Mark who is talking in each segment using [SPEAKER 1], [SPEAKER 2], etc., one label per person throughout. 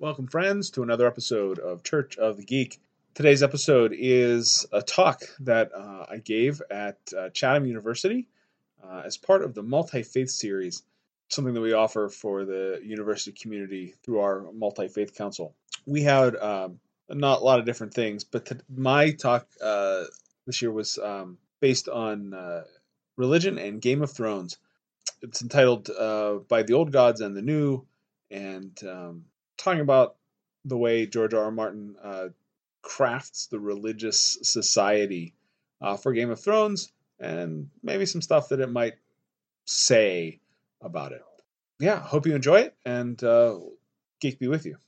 [SPEAKER 1] Welcome, friends, to another episode of Church of the Geek. Today's episode is a talk that uh, I gave at uh, Chatham University uh, as part of the Multi Faith series, something that we offer for the university community through our Multi Faith Council. We had um, not a lot of different things, but to, my talk uh, this year was um, based on uh, religion and Game of Thrones. It's entitled uh, By the Old Gods and the New, and um, talking about the way George R. R. Martin uh, crafts the religious society uh, for Game of Thrones, and maybe some stuff that it might say about it. Yeah, hope you enjoy it, and uh, geek be with you.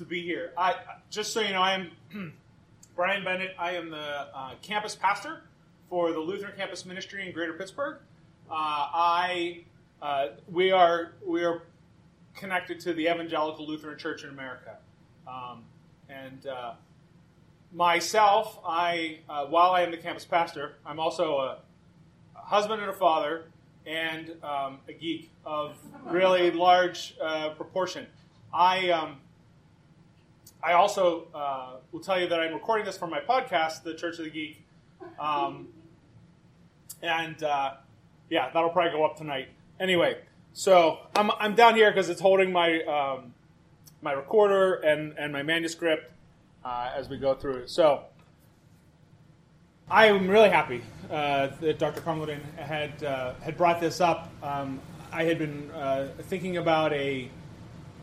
[SPEAKER 2] To be here. I just so you know, I am Brian Bennett. I am the uh, campus pastor for the Lutheran Campus Ministry in Greater Pittsburgh. Uh, I uh, we are we are connected to the Evangelical Lutheran Church in America, um, and uh, myself, I while I am the campus pastor, I'm also a, a husband and a father and um, a geek of really large uh, proportion. I um, I also uh, will tell you that I'm recording this for my podcast, The Church of the Geek, um, and uh, yeah, that'll probably go up tonight. Anyway, so I'm I'm down here because it's holding my um, my recorder and and my manuscript uh, as we go through it. So. I am really happy uh, that Dr. Congleton had uh, had brought this up. Um, I had been uh, thinking about a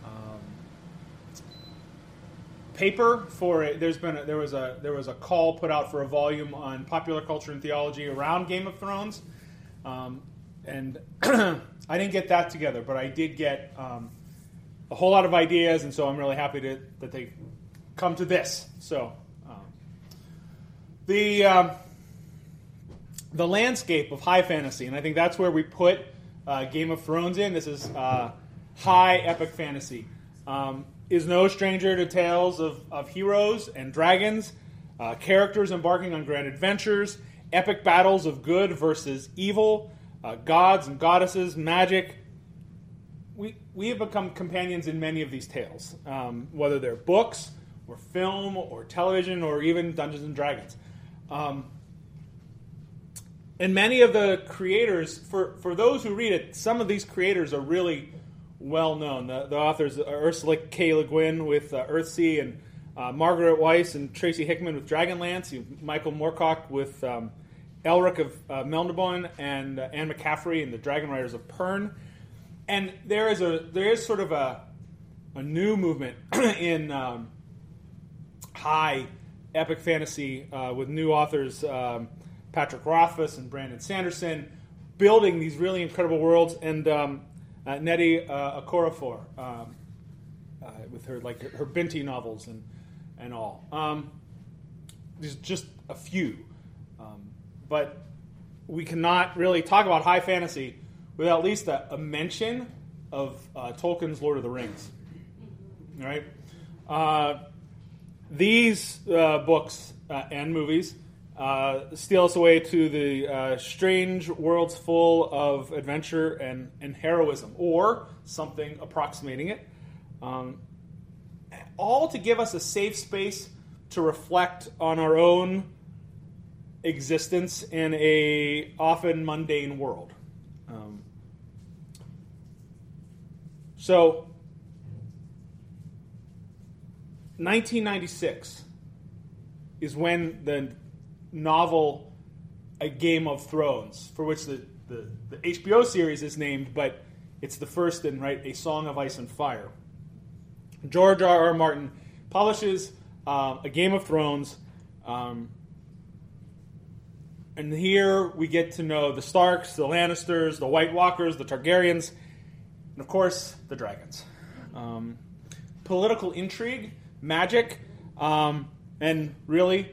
[SPEAKER 2] um, paper for it. There's been a, there was a there was a call put out for a volume on popular culture and theology around Game of Thrones, um, and I didn't get that together, but I did get um, a whole lot of ideas, and so I'm really happy to, that they come to this. So. Um, the um, the landscape of high fantasy, and I think that's where we put uh, Game of Thrones in. This is uh, high epic fantasy. Um, is no stranger to tales of, of heroes and dragons, uh, characters embarking on grand adventures, epic battles of good versus evil, uh, gods and goddesses, magic. We, we have become companions in many of these tales, um, whether they're books or film or television or even Dungeons and Dragons. Um, and many of the creators, for, for those who read it, some of these creators are really well known. The, the authors are Ursula K. Le Guin with uh, Earthsea, and uh, Margaret Weis and Tracy Hickman with Dragonlance, you Michael Moorcock with um, Elric of uh, and uh, Anne McCaffrey and the Dragon Riders of Pern. And there is a there is sort of a a new movement in um, high epic fantasy uh, with new authors. Um, Patrick Rothfuss and Brandon Sanderson, building these really incredible worlds, and um, uh, Nnedi uh, Okorafor um, uh, with her like her, her Binti novels and and all. Um, there's just a few, um, but we cannot really talk about high fantasy without at least a, a mention of uh, Tolkien's Lord of the Rings. All right, uh, these uh, books and movies uh, steal us away to the uh, strange worlds full of adventure and, and heroism, or something approximating it. Um, all to give us a safe space to reflect on our own existence in a often mundane world. Um, so, 1996 is when the novel A Game of Thrones, for which the, the, the HBO series is named, but it's the first in right A Song of Ice and Fire. George R. R. Martin publishes um, a Game of Thrones. Um, and here we get to know the Starks, the Lannisters, the White Walkers, the Targaryens, and of course, the dragons. Um, political intrigue, magic, um, and really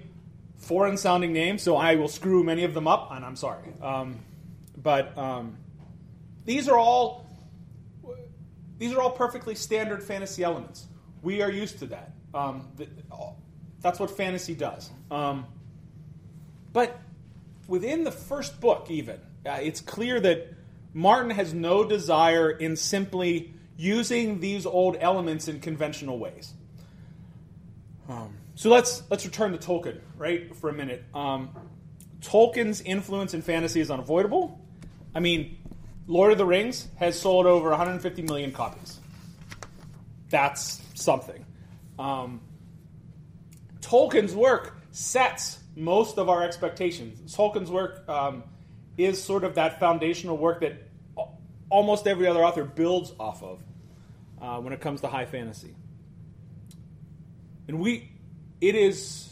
[SPEAKER 2] foreign sounding names, so I will screw many of them up, and I'm sorry. Um, but um, these are all these are all perfectly standard fantasy elements. We are used to that. Um, that's what fantasy does. Um, but within the first book, even, uh, it's clear that Martin has no desire in simply using these old elements in conventional ways. Um, so let's let's return to Tolkien, right, for a minute. Um, Tolkien's influence in fantasy is unavoidable. I mean, Lord of the Rings has sold over 150 million copies. That's something. Um, Tolkien's work sets most of our expectations. Tolkien's work um, is sort of that foundational work that almost every other author builds off of uh, when it comes to high fantasy. And we, it is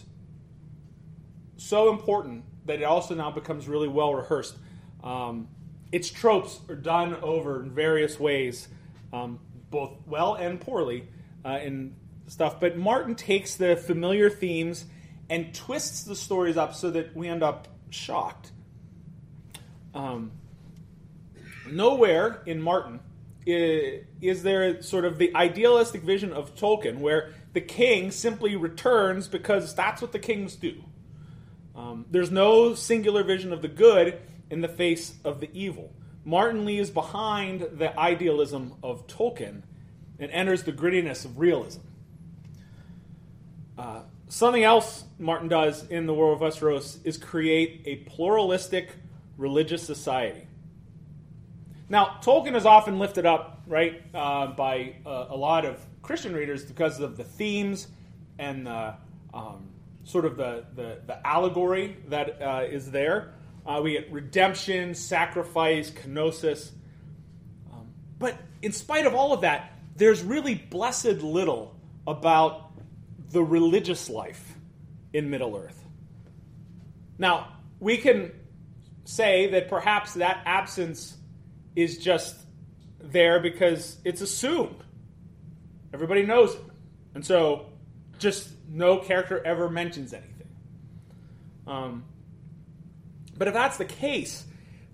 [SPEAKER 2] so important that it also now becomes really well rehearsed. Um, its tropes are done over in various ways, um, both well and poorly, uh, in stuff. But Martin takes the familiar themes and twists the stories up so that we end up shocked. Um, nowhere in Martin is, is there sort of the idealistic vision of Tolkien where the king simply returns because that's what the kings do. Um, there's no singular vision of the good in the face of the evil. Martin leaves behind the idealism of Tolkien and enters the grittiness of realism. Uh, something else Martin does in the War of Westeros is create a pluralistic religious society. Now, Tolkien is often lifted up, right, uh, by uh, a lot of Christian readers because of the themes and the um, sort of the, the, the allegory that uh, is there. Uh, we get redemption, sacrifice, kenosis. Um, but in spite of all of that, there's really blessed little about the religious life in Middle Earth. Now, we can say that perhaps that absence is just there because it's assumed. Everybody knows it. And so just no character ever mentions anything. Um, but if that's the case,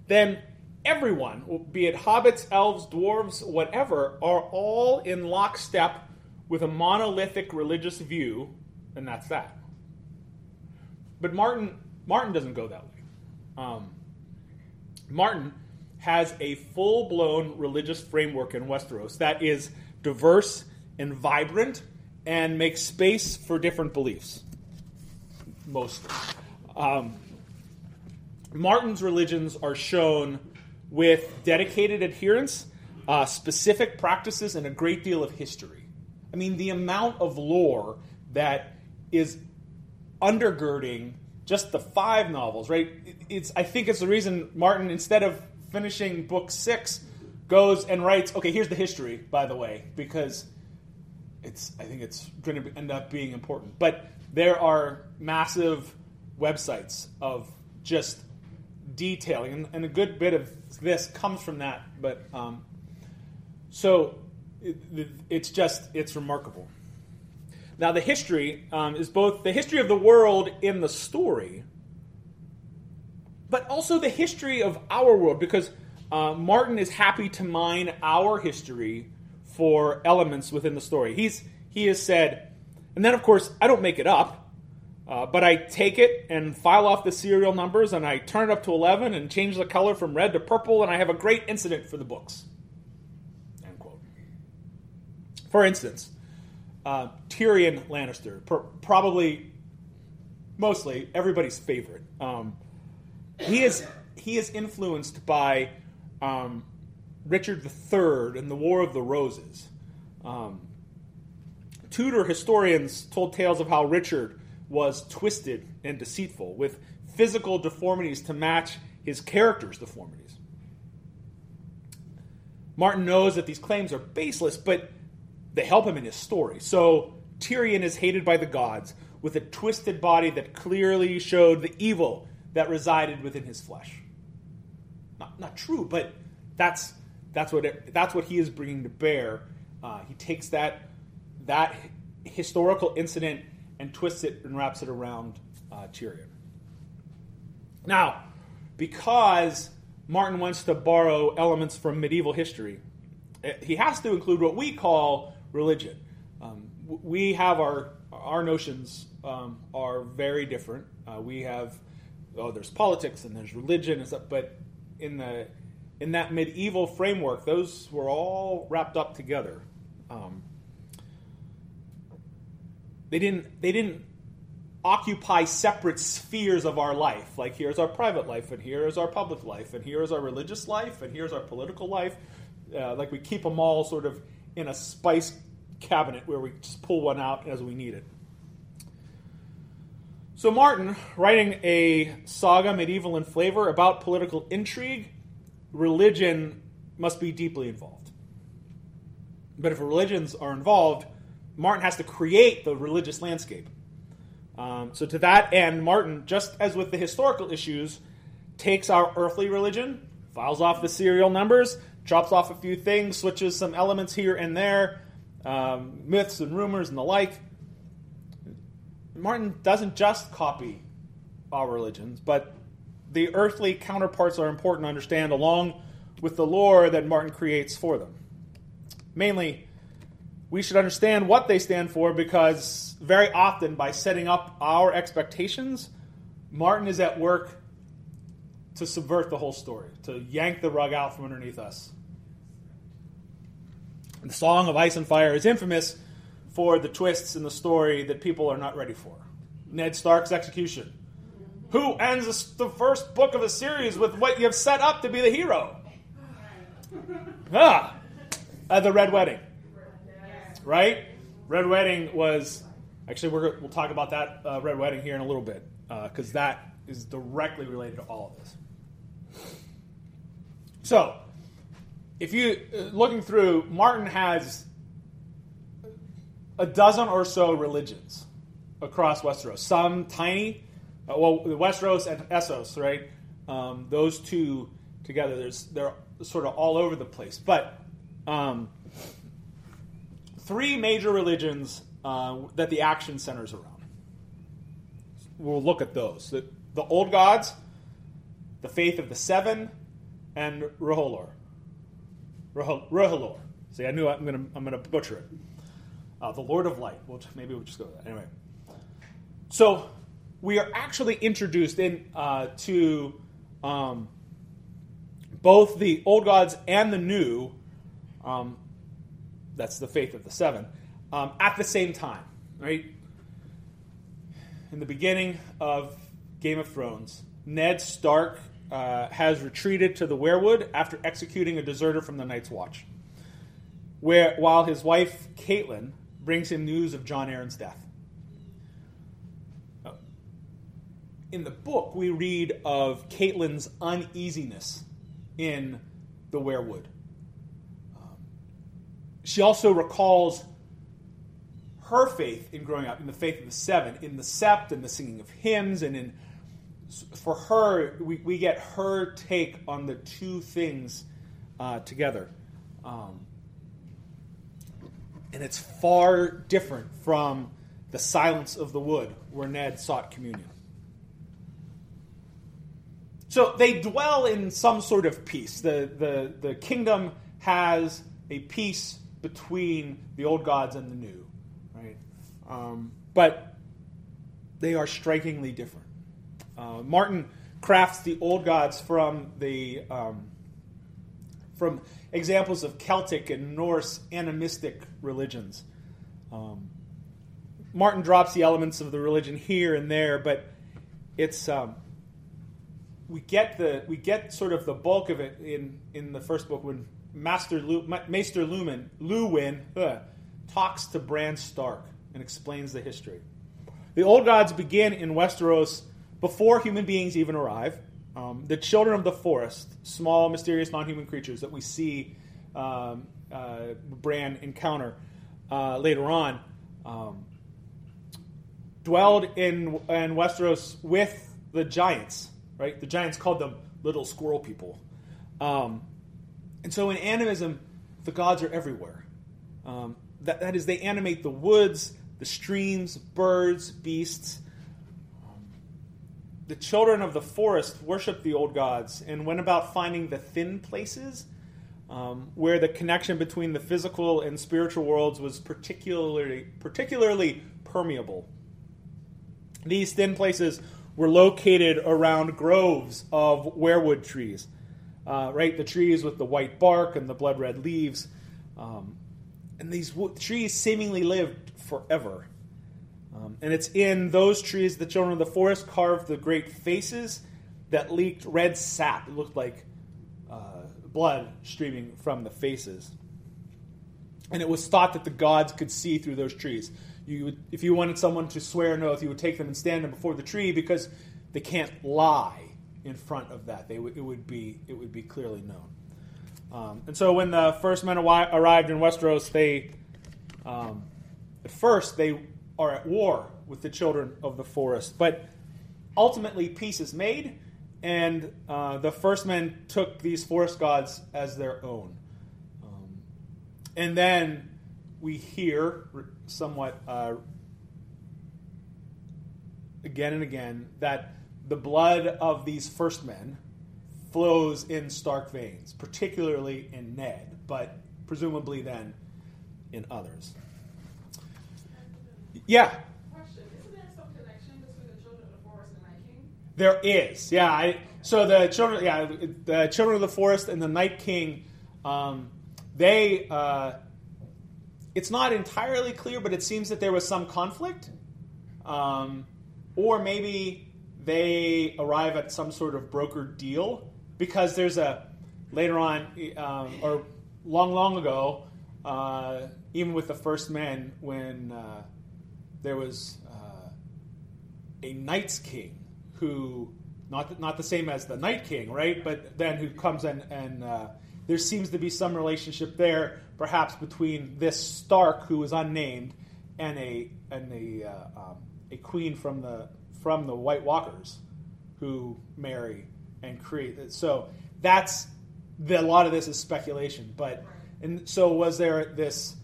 [SPEAKER 2] then everyone, be it hobbits, elves, dwarves, whatever, are all in lockstep with a monolithic religious view, and that's that. But Martin, Martin doesn't go that way. Um, Martin has a full blown religious framework in Westeros that is diverse and vibrant and make space for different beliefs. Mostly. Um, Martin's religions are shown with dedicated adherence, uh, specific practices, and a great deal of history. I mean, the amount of lore that is undergirding just the five novels, right? It's I think it's the reason Martin, instead of finishing book six, goes and writes, okay, here's the history, by the way, because it's I think it's going to end up being important. But there are massive websites of just detailing, and, and a good bit of this comes from that. But um, so it, it's just it's remarkable. Now the history um, is both the history of the world in the story, but also the history of our world, because uh, Martin is happy to mine our history for elements within the story. He's he has said, and then of course I don't make it up. Uh, but I take it and file off the serial numbers and I turn it up to 11 and change the color from red to purple and I have a great incident for the books. End quote. For instance, uh, Tyrion Lannister, probably mostly everybody's favorite. Um, he is he is influenced by um, Richard III and the War of the Roses. Um, Tudor historians told tales of how Richard was twisted and deceitful, with physical deformities to match his character's deformities. Martin knows that these claims are baseless, but they help him in his story. So Tyrion is hated by the gods with a twisted body that clearly showed the evil that resided within his flesh. Not, not true, but that's that's what it, that's what he is bringing to bear. Uh, he takes that that historical incident and twists it and wraps it around uh, Tyrion. Now, because Martin wants to borrow elements from medieval history, eh, he has to include what we call religion. Um, we have our our notions um, are very different. Uh, we have oh, there's politics and there's religion and stuff, but in the in that medieval framework, those were all wrapped up together. Um, they didn't they didn't occupy separate spheres of our life. Like here's our private life, and here is our public life, and here is our religious life, and here's our political life. Uh, like we keep them all sort of in a spice cabinet where we just pull one out as we need it. So Martin, writing a saga medieval in flavor about political intrigue, religion must be deeply involved. But if religions are involved, Martin has to create the religious landscape. Um, so, to that end, Martin, just as with the historical issues, takes our earthly religion, files off the serial numbers, chops off a few things, switches some elements here and there, um, myths and rumors and the like. Martin doesn't just copy our religions, but the earthly counterparts are important to understand along with the lore that Martin creates for them. Mainly, we should understand what they stand for because very often, by setting up our expectations, Martin is at work to subvert the whole story, to yank the rug out from underneath us. The Song of Ice and Fire is infamous for the twists in the story that people are not ready for. Ned Stark's execution. Who ends the first book of the series with what you've set up to be the hero? Ah, uh, the Red Wedding right? Red Wedding was actually we will talk about that uh, Red Wedding here in a little bit because uh, that is directly related to all of this. So, if you uh, looking through, Martin has a dozen or so religions across Westeros. Some tiny, uh, well, the Westeros and Essos, right? Um, those two together, there's they're sort of all over the place. But um, three major religions uh, that the action centers around. We'll look at those the, the old gods, the faith of the seven, and R'hllor. R'hllor. See, I knew I'm going to I'm gonna butcher it. Uh, the Lord of Light. We'll, maybe we'll just go with that. Anyway. So we are actually introduced in uh, to um, both the old gods and the new um, that's the faith of the seven, um, at the same time, right? In the beginning of Game of Thrones, Ned Stark uh, has retreated to the weirwood after executing a deserter from the Night's Watch, where while his wife Catelyn brings him news of Jon Arryn's death. Uh, in the book, we read of Catelyn's uneasiness in the weirwood she also recalls her faith in growing up, in the faith of the seven, in the sept and the singing of hymns, and in for her, we, we get her take on the two things uh, together. Um, and it's far different from the silence of the wood where Ned sought communion. So they dwell in some sort of peace. The, the, the kingdom has a peace between the old gods and the new, right? Um, but they are strikingly different. Uh, Martin crafts the old gods from the um, from examples of Celtic and Norse animistic religions. Um, Martin drops the elements of the religion here and there, but it's um, we get the we get sort of the bulk of it in in the first book when Master Lu, Maester Lumen, Luwin uh, talks to Bran Stark and explains the history. The old gods begin in Westeros before human beings even arrive. Um, the children of the forest, small, mysterious, non human creatures that we see um, uh, Bran encounter uh, later on, um, dwelled in, in Westeros with the giants, right? The giants called them little squirrel people. Um, and so in animism, the gods are everywhere. Um, that, that is, they animate the woods, the streams, birds, beasts. The children of the forest worshiped the old gods and went about finding the thin places um, where the connection between the physical and spiritual worlds was particularly, particularly permeable. These thin places were located around groves of weirwood trees, uh, right? The trees with the white bark and the blood red leaves. Um, and these trees seemingly lived forever. Um, and it's in those trees the children of the forest carved the great faces that leaked red sap. It looked like uh, blood streaming from the faces. And it was thought that the gods could see through those trees. You would, if you wanted someone to swear an oath, you would take them and stand them before the tree because they can't lie in front of that. They w- it would be it would be clearly known. Um, and so when the first men arrived in Westeros, they um, at first they are at war with the children of the forest, but ultimately peace is made, and uh, the first men took these forest gods as their own. Um, and then we hear somewhat uh, again and again that the blood of these first men flows in Stark veins, particularly in Ned, but presumably then in others. Yeah. There is, yeah. I, so the children, yeah, the children of the forest and the Night King, um, they uh, it's not entirely clear, but it seems that there was some conflict. Um, or maybe they arrive at some sort of brokered deal because there's a later on um, or long long ago uh, even with the first men when uh, there was uh, a Night's King who not not the same as the night king right but then who comes in and uh, there seems to be some relationship there perhaps between this Stark who is unnamed and a and a uh, um, a queen from the from the White Walkers who marry and create. So that's the, a lot of this is speculation. But and so was there this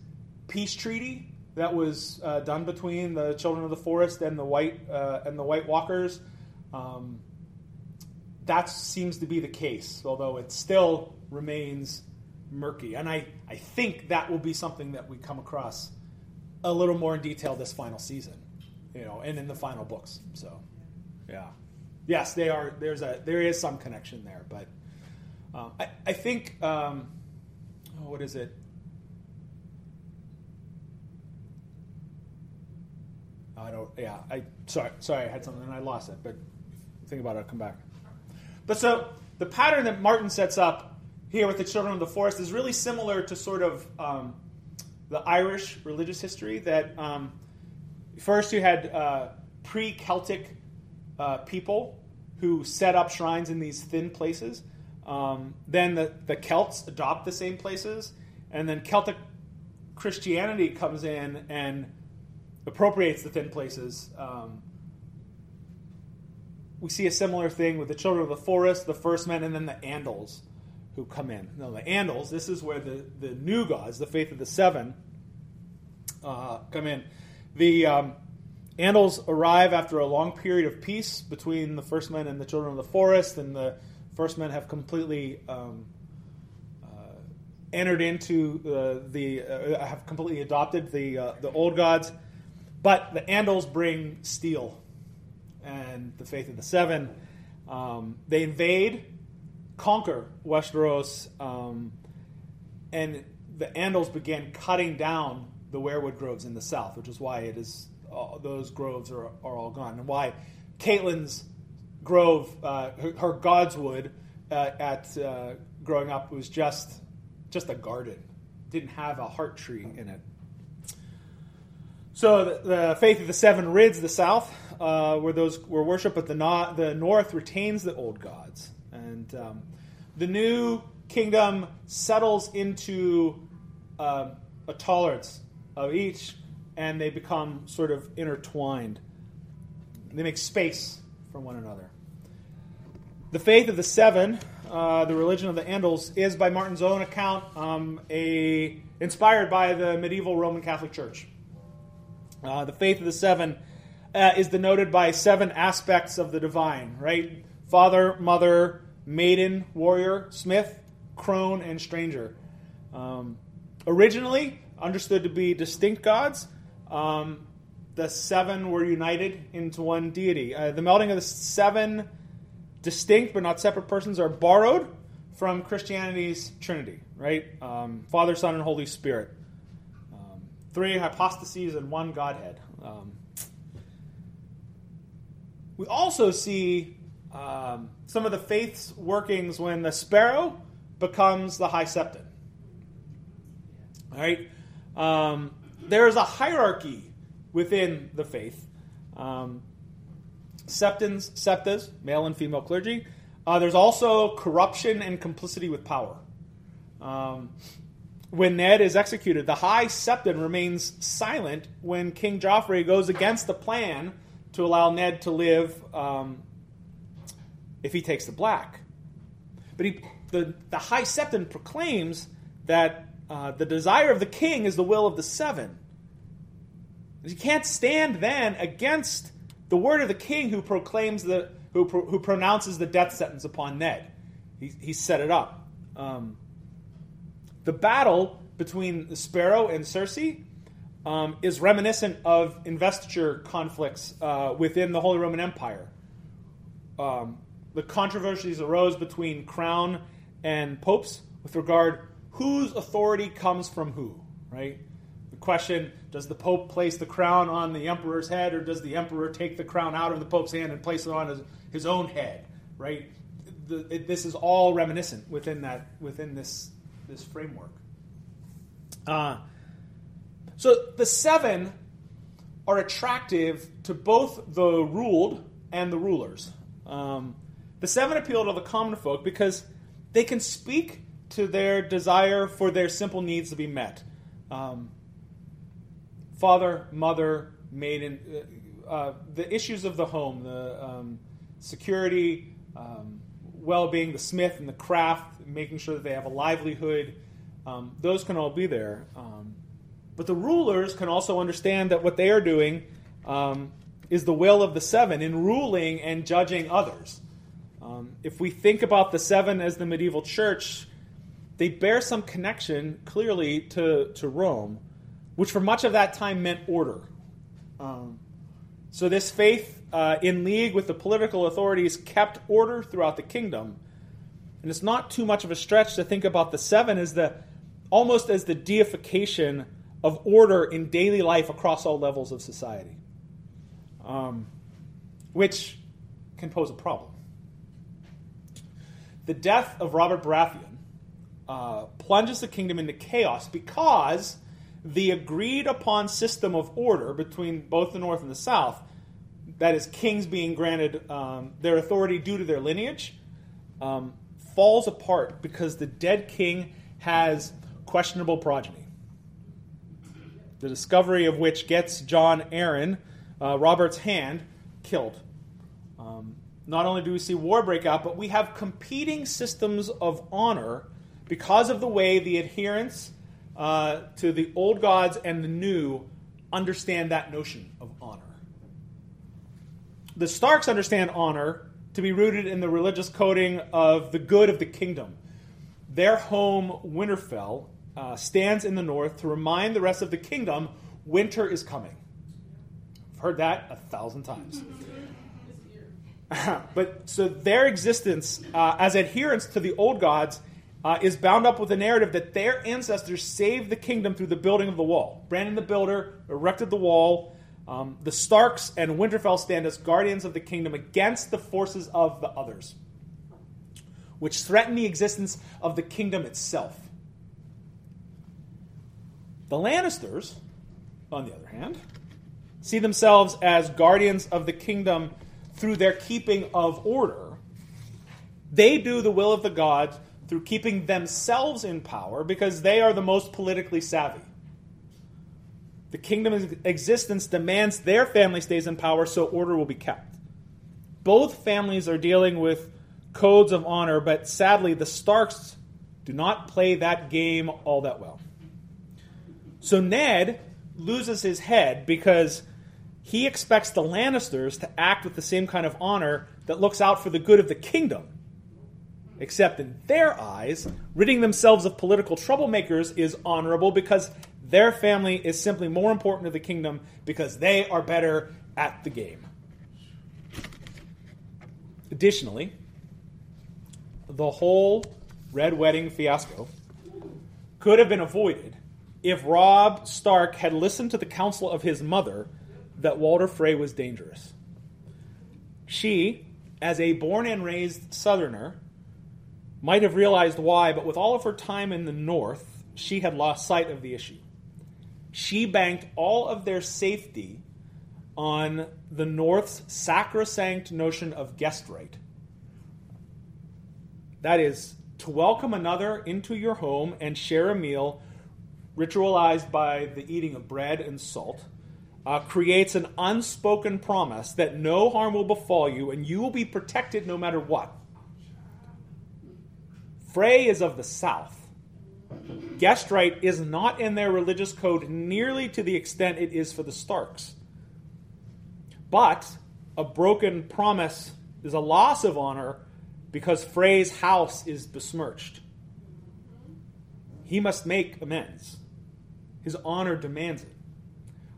[SPEAKER 2] peace treaty that was uh, done between the Children of the Forest and the White uh, and the White Walkers? Um, that seems to be the case, although it still remains murky. And I, I think that will be something that we come across a little more in detail this final season, you know, and in the final books. So, yeah, yes, they are. There's a there is some connection there, but um, I, I think um, oh, what is it? I don't. Yeah, I sorry, sorry, I had something and I lost it, but think about it. I'll come back. But so the pattern that Martin sets up here with the children of the forest is really similar to sort of um, the Irish religious history. That um, first you had uh, pre-Celtic uh, people who set up shrines in these thin places. Um, then the, the Celts adopt the same places, and then Celtic Christianity comes in and appropriates the thin places. Um, we see a similar thing with the children of the forest, the first men, and then the Andals who come in. Now, the Andals, this is where the, the new gods, the faith of the seven, uh, come in. The um, Andals arrive after a long period of peace between the first men and the children of the forest, and the first men have completely um, uh, entered into uh, the, uh, have completely adopted the, uh, the old gods. But the Andals bring steel and the faith of the seven. Um, they invade conquer Westeros, um, and the Andals began cutting down the weirwood groves in the south, which is why it is uh, those groves are, are all gone, and why Catelyn's grove, uh, her, her, Godswood, uh, at uh, growing up was just just a garden, didn't have a heart tree in it. So the, the faith of the seven rids, the south, uh, where those were worshipped, but the, the north retains the old gods. And um, the new kingdom settles into um, a tolerance of each and they become sort of intertwined. They make space for one another. The faith of the seven, uh, the religion of the Andals, is, by Martin's own account, um, a inspired by the medieval Roman Catholic Church. Uh, the faith of the seven uh, is denoted by seven aspects of the divine, right? Father, mother, maiden, warrior, smith, crone, and stranger. Um, originally understood to be distinct gods, um, the seven were united into one deity. Uh, the melding of the seven distinct but not separate persons are borrowed from Christianity's Trinity, right? Um, Father, Son, and Holy Spirit. Um, three hypostases and one Godhead. Um, we also see um, some of the faith's workings when the sparrow becomes the high septon. All right? Um, there's a hierarchy within the faith. Um, septons, septas, male and female clergy. Uh, there's also corruption and complicity with power. Um, when Ned is executed, the high septon remains silent when King Joffrey goes against the plan to allow Ned to live um, if he takes the black. But he, the, the high septon proclaims that uh, the desire of the king is the will of the seven. You can't stand then against the word of the king who proclaims the who, who pronounces the death sentence upon Ned. He, he set it up. Um, the battle between the Sparrow and Cersei um, is reminiscent of investiture conflicts uh, within the Holy Roman Empire. Um, the controversies arose between crown and popes with regard whose authority comes from who, right? The question does the Pope place the crown on the emperor's head, or does the emperor take the crown out of the Pope's hand and place it on his, his own head, right? The, it, this is all reminiscent within that within this this framework. Uh, so the seven are attractive to both the ruled and the rulers. Um, the seven appeal to the common folk because they can speak to their desire for their simple needs to be met. Um, father, mother, maiden, uh, uh, the issues of the home, the um, security, um, well being, the smith and the craft, making sure that they have a livelihood, um, those can all be there. Um, but the rulers can also understand that what they are doing um, is the will of the seven in ruling and judging others. Um, if we think about the seven as the medieval church, they bear some connection clearly to, to Rome, which for much of that time meant order. Um, so this faith uh, in league with the political authorities kept order throughout the kingdom. And it's not too much of a stretch to think about the seven as the almost as the deification of order in daily life across all levels of society, um, which can pose a problem. The death of Robert Baratheon uh, plunges the kingdom into chaos because the agreed upon system of order between both the north and the south, that is, kings being granted um, their authority due to their lineage, um, falls apart because the dead king has questionable progeny. The discovery of which gets Jon Arryn, uh, Robert's hand, killed. Um, not only do we see war break out, but we have competing systems of honor because of the way the adherents uh, to the old gods and the new understand that notion of honor. The Starks understand honor to be rooted in the religious coding of the good of the kingdom. Their home, Winterfell, uh, stands in the north to remind the rest of the kingdom winter is coming. I've heard that a thousand times. but so their existence uh, as adherents to the old gods uh, is bound up with the narrative that their ancestors saved the kingdom through the building of the wall. Brandon the Builder erected the wall. Um, the Starks and Winterfell stand as guardians of the kingdom against the forces of the others, which threaten the existence of the kingdom itself. The Lannisters, on the other hand, see themselves as guardians of the kingdom through their keeping of order. They do the will of the gods through keeping themselves in power because they are the most politically savvy. The kingdom's existence demands their family stays in power, so order will be kept. Both families are dealing with codes of honor, but sadly, the Starks do not play that game all that well. So Ned loses his head because he expects the Lannisters to act with the same kind of honor that looks out for the good of the kingdom. Except in their eyes, ridding themselves of political troublemakers is honorable because their family is simply more important to the kingdom because they are better at the game. Additionally, the whole Red Wedding fiasco could have been avoided if Robb Stark had listened to the counsel of his mother that Walder Frey was dangerous. She, as a born and raised Southerner, might have realized why, but with all of her time in the North, she had lost sight of the issue. She banked all of their safety on the North's sacrosanct notion of guest right. That is, to welcome another into your home and share a meal ritualized by the eating of bread and salt, uh, creates an unspoken promise that no harm will befall you and you will be protected no matter what. Frey is of the south. Guest right is not in their religious code nearly to the extent it is for the Starks. But a broken promise is a loss of honor because Frey's house is besmirched. He must make amends. His honor demands it.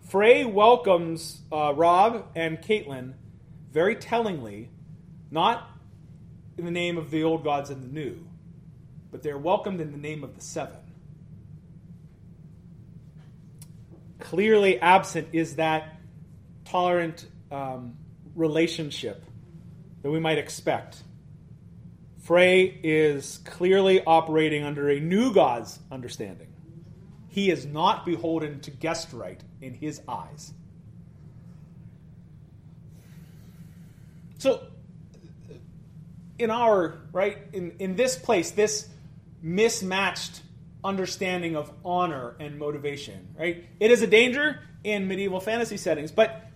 [SPEAKER 2] Frey welcomes uh, Robb and Catelyn very tellingly, not in the name of the old gods and the new, but they're welcomed in the name of the seven. Clearly absent is that tolerant um, relationship that we might expect. Frey is clearly operating under a new God's understanding. He is not beholden to guest right in his eyes. So, in our, right, in, in this place, this mismatched understanding of honor and motivation, right? It is a danger in medieval fantasy settings, but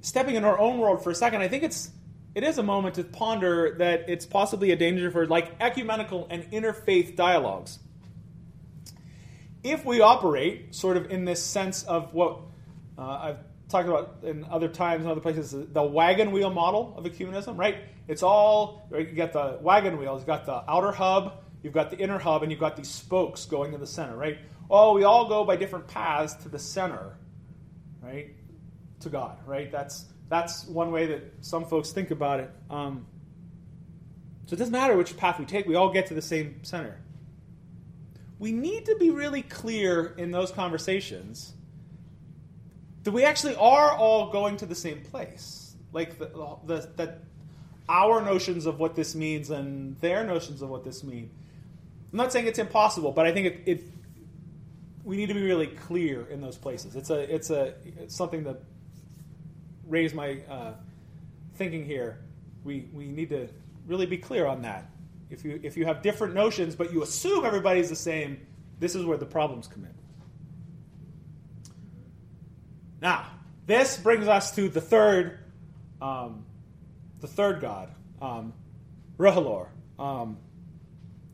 [SPEAKER 2] stepping in our own world for a second, I think it's it is a moment to ponder that it's possibly a danger for like ecumenical and interfaith dialogues if we operate sort of in this sense of what uh, I've talked about in other times and other places, the wagon wheel model of ecumenism, right? It's all, right, you got the wagon wheel, you've got the outer hub, you've got the inner hub, and you've got these spokes going to the center, right? Oh, we all go by different paths to the center, right? To God, right? That's that's one way that some folks think about it. Um, so it doesn't matter which path we take; we all get to the same center we need to be really clear in those conversations that we actually are all going to the same place. Like the, the, that our notions of what this means and their notions of what this mean. I'm not saying it's impossible, but I think it, it we need to be really clear in those places. It's a it's a it's something that raised my uh, thinking here. We we need to really be clear on that. If you if you have different notions, but you assume everybody's the same, this is where the problems come in. Now, this brings us to the third, um, the third god, um, um,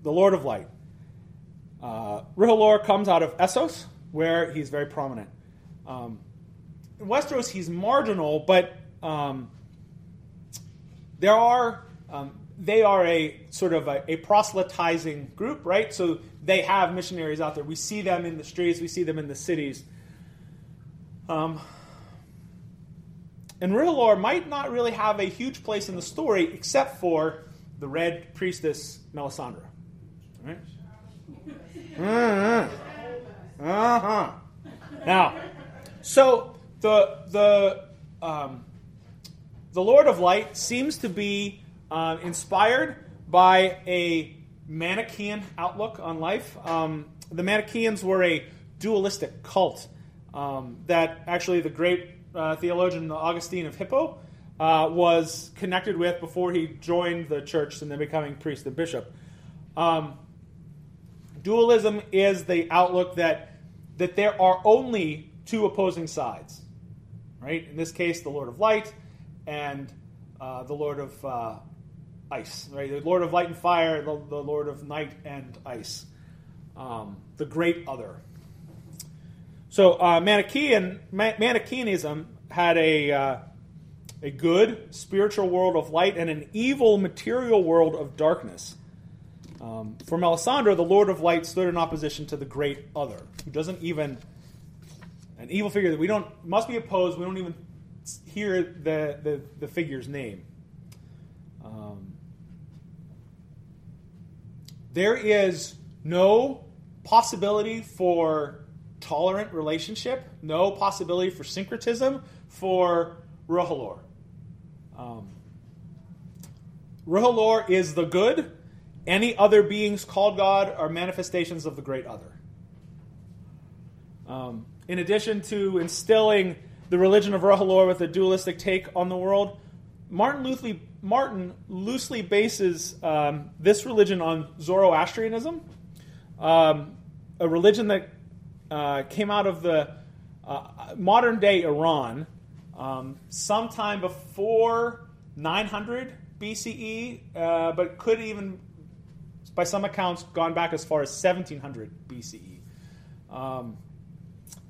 [SPEAKER 2] the Lord of Light. Uh, comes out of Essos, where he's very prominent. Um, in Westeros, he's marginal, but um, there are um, they are a sort of a, a, proselytizing group, right? So they have missionaries out there. We see them in the streets, we see them in the cities. Um, and R'hllor might not really have a huge place in the story except for the red priestess Melisandre. Right? Uh-huh. uh-huh. Now, so the the um, the Lord of Light seems to be uh, inspired by a Manichaean outlook on life. Um, the Manichaeans were a dualistic cult um, that actually the great uh, theologian Augustine of Hippo uh, was connected with before he joined the church and then becoming priest and bishop. Um, dualism is the outlook that that there are only two opposing sides, right? In this case, the Lord of Light and uh, the Lord of uh, Ice, right? The Lord of Light and Fire, the, the Lord of Night and Ice, um, the Great Other. So uh, Manichaean, Ma- Manichaeanism had a uh, a good spiritual world of light and an evil material world of darkness. Um, for Melisandre, the Lord of Light stood in opposition to the Great Other, who doesn't even an evil figure that we don't must be opposed. We don't even hear the the, the figure's name. Um, there is no possibility for tolerant relationship, no possibility for syncretism for R'hllor. Um, is the good. Any other beings called God are manifestations of the great other. Um, in addition to instilling the religion of R'hllor with a dualistic take on the world, Martin loosely, Martin loosely bases um, this religion on Zoroastrianism, um, a religion that uh, came out of the uh, modern day Iran um, sometime before 900 BCE, uh, but could even, by some accounts, gone back as far as 1700 BCE. Um,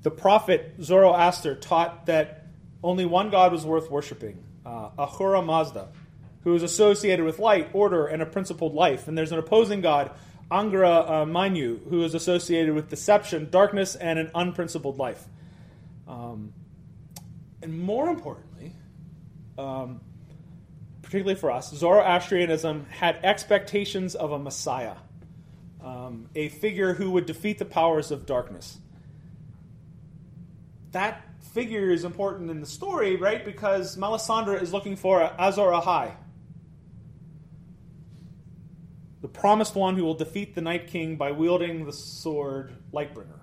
[SPEAKER 2] the prophet Zoroaster taught that only one God was worth worshiping, uh, Ahura Mazda, who is associated with light, order, and a principled life. And there's an opposing God, Angra uh, Mainyu, who is associated with deception, darkness, and an unprincipled life. Um, and more importantly, um, particularly for us, Zoroastrianism had expectations of a Messiah, um, a figure who would defeat the powers of darkness. That figure is important in the story, right? Because Melisandre is looking for Azor Ahai, the promised one who will defeat the Night King by wielding the sword Lightbringer.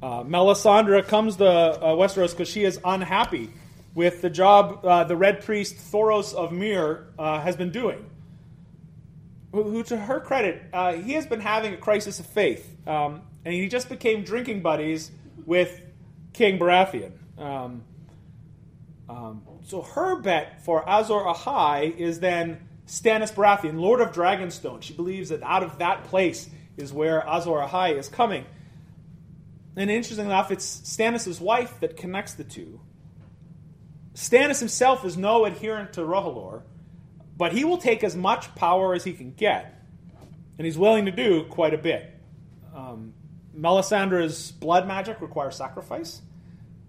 [SPEAKER 2] Uh, Melisandre comes to uh, Westeros because she is unhappy with the job uh, the Red Priest Thoros of Myr uh, has been doing. Who, who to her credit, uh, he has been having a crisis of faith, um, and he just became drinking buddies with King Baratheon. Um, um, so her bet for Azor Ahai is then Stannis Baratheon, Lord of Dragonstone. She believes that out of that place is where Azor Ahai is coming. And interestingly enough, it's Stannis' wife that connects the two. Stannis himself is no adherent to R'hllor, but he will take as much power as he can get, and he's willing to do quite a bit. Um, Melisandre's blood magic requires sacrifice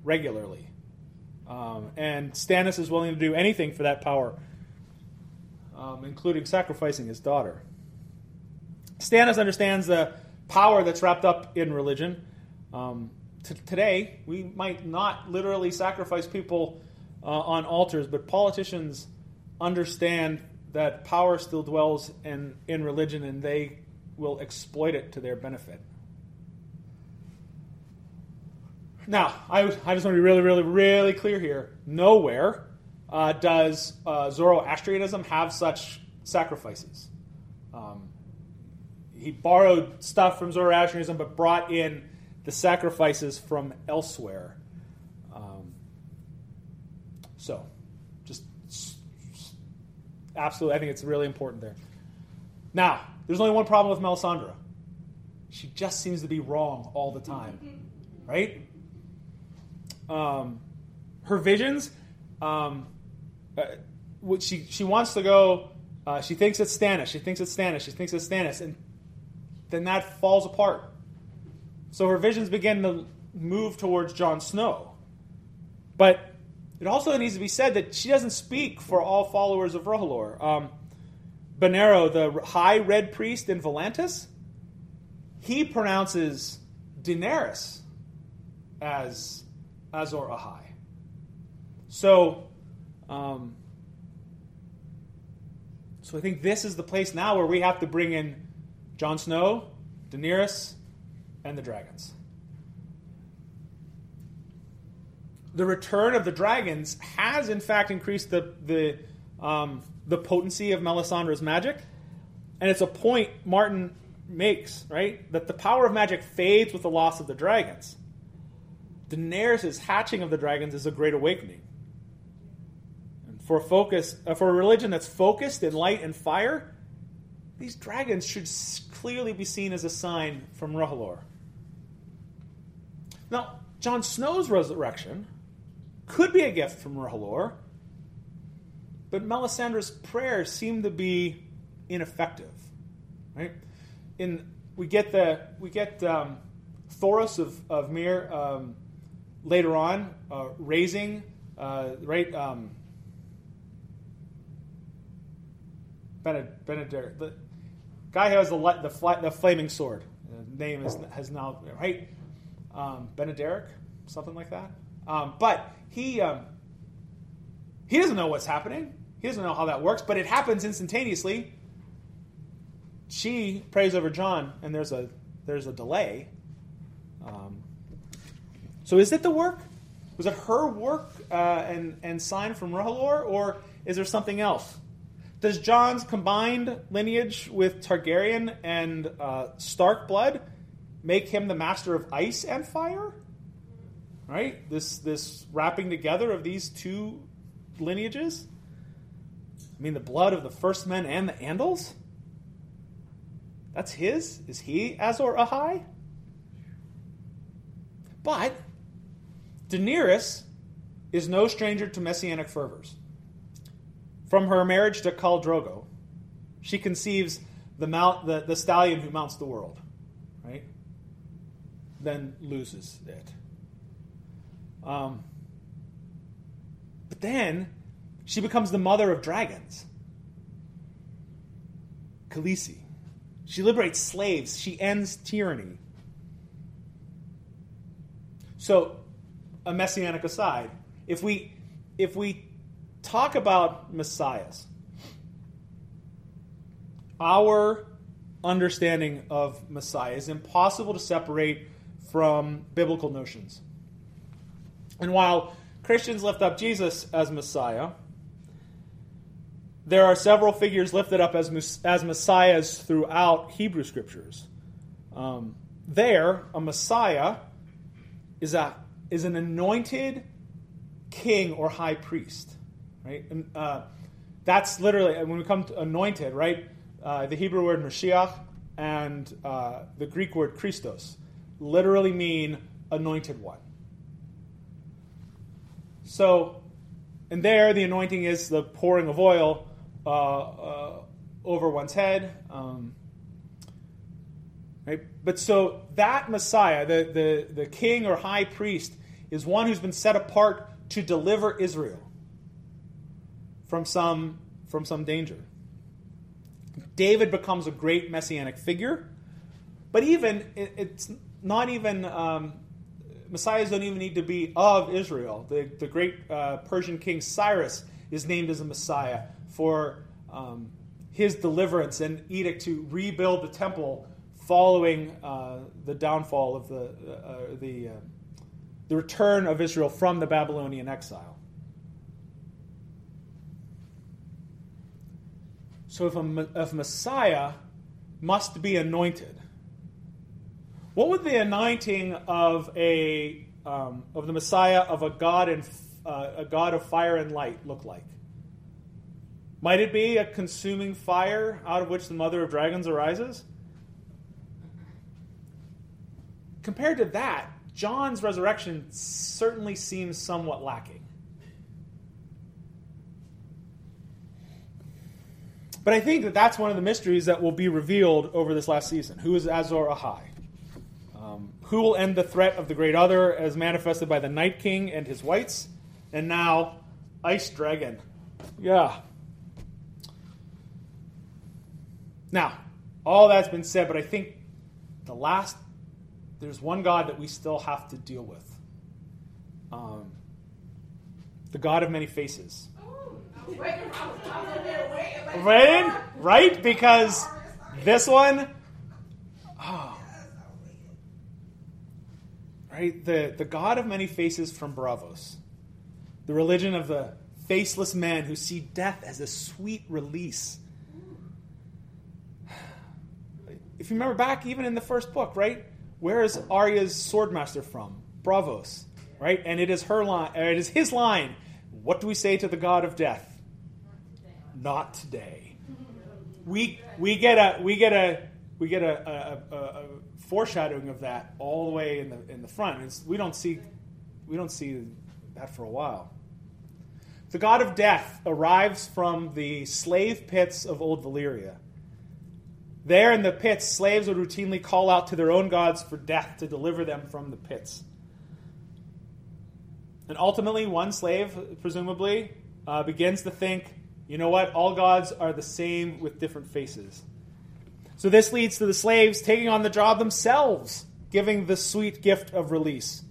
[SPEAKER 2] regularly, um, and Stannis is willing to do anything for that power, um, including sacrificing his daughter. Stannis understands the power that's wrapped up in religion um, t- today, we might not literally sacrifice people uh, on altars, but politicians understand that power still dwells in, in religion and they will exploit it to their benefit. Now, I, I just want to be really, really, really clear here. Nowhere uh, does uh, Zoroastrianism have such sacrifices. Um, he borrowed stuff from Zoroastrianism but brought in the sacrifices from elsewhere. Um, so, just absolutely, I think it's really important there. Now, there's only one problem with Melisandre. She just seems to be wrong all the time, right? Um, her visions, um, uh, she she wants to go. Uh, she thinks it's Stannis. She thinks it's Stannis. She thinks it's Stannis, and then that falls apart. So her visions begin to move towards Jon Snow. But it also needs to be said that she doesn't speak for all followers of R'hllor. Um, Benerro, the high red priest in Volantis, he pronounces Daenerys as Azor Ahai. So, um, so I think this is the place now where we have to bring in Jon Snow, Daenerys, and the dragons. The return of the dragons has, in fact, increased the the um, the potency of Melisandre's magic, and it's a point Martin makes, right? That the power of magic fades with the loss of the dragons. Daenerys' hatching of the dragons is a great awakening. And for focus, uh, for a religion that's focused in light and fire, these dragons should clearly be seen as a sign from R'hllor. Now, Jon Snow's resurrection could be a gift from R'hllor, but Melisandre's prayers seem to be ineffective. Right? In we get the we get um, Thoros of of Myr um, later on uh, raising uh, right um, Bened, Benedict, the guy who has the the, the flaming sword. The name is, has now right um, Benederic, something like that. Um, but he um, he doesn't know what's happening. He doesn't know how that works, but it happens instantaneously. She prays over Jon, and there's a there's a delay. Um, so is it the work? Was it her work uh, and and sign from R'hllor, or is there something else? Does Jon's combined lineage with Targaryen and uh, Stark blood make him the master of ice and fire? Right? This this wrapping together of these two lineages? I mean the blood of the first men and the Andals? That's his? Is he Azor Ahai? But Daenerys is no stranger to messianic fervors. From her marriage to Khal Drogo, she conceives the, mount, the, the stallion who mounts the world, right? then loses it. Um, but then she becomes the mother of dragons. Khaleesi. She liberates slaves. She ends tyranny. So, a messianic aside, if we if we talk about messiahs, our understanding of Messiah is impossible to separate from biblical notions. And while Christians lift up Jesus as Messiah, there are several figures lifted up as, as messiahs throughout Hebrew scriptures. Um, there, a Messiah is, a, is an anointed king or high priest. Right? And, uh, that's literally, when we come to anointed, right? Uh, the Hebrew word Mashiach and uh, the Greek word Christos literally mean anointed one. So, and there the anointing is the pouring of oil uh, uh, over one's head. Um, right? But so that Messiah, the, the, the king or high priest, is one who's been set apart to deliver Israel from some, from some danger. David becomes a great messianic figure, but even it's not even um, messiahs don't even need to be of Israel. The, the great uh, Persian king Cyrus is named as a messiah for um, his deliverance and edict to rebuild the temple following uh, the downfall of the uh, the uh, the return of Israel from the Babylonian exile. So if a, if Messiah must be anointed, what would the anointing of a um, of the Messiah of a God and uh, a God of fire and light look like? Might it be a consuming fire out of which the mother of dragons arises? Compared to that, Jon's resurrection certainly seems somewhat lacking. But I think that that's one of the mysteries that will be revealed over this last season. Who is Azor Ahai? Um, who will end the threat of the Great Other as manifested by the Night King and his whites? And now, Ice Dragon. Yeah. Now, all that's been said, but I think the last, there's one God that we still have to deal with. Um, the God of many faces. Waiting, right? Because this one, oh, right? The, the God of many faces from Braavos, the religion of the faceless men who see death as a sweet release. if you remember back even in the first book, right? Where is Arya's swordmaster from? Braavos, right? And it is her line, uh, it is his line. What do we say to the god of death? Not today. We we get a we get a we get a, a, a, a foreshadowing of that all the way in the in the front. It's, we don't see we don't see that for a while. The god of death arrives from the slave pits of old Valyria. There in the pits, slaves would routinely call out to their own gods for death to deliver them from the pits. And ultimately, one slave, presumably, uh, begins to think, you know what, all gods are the same with different faces. So this leads to the slaves taking on the job themselves, giving the sweet gift of release.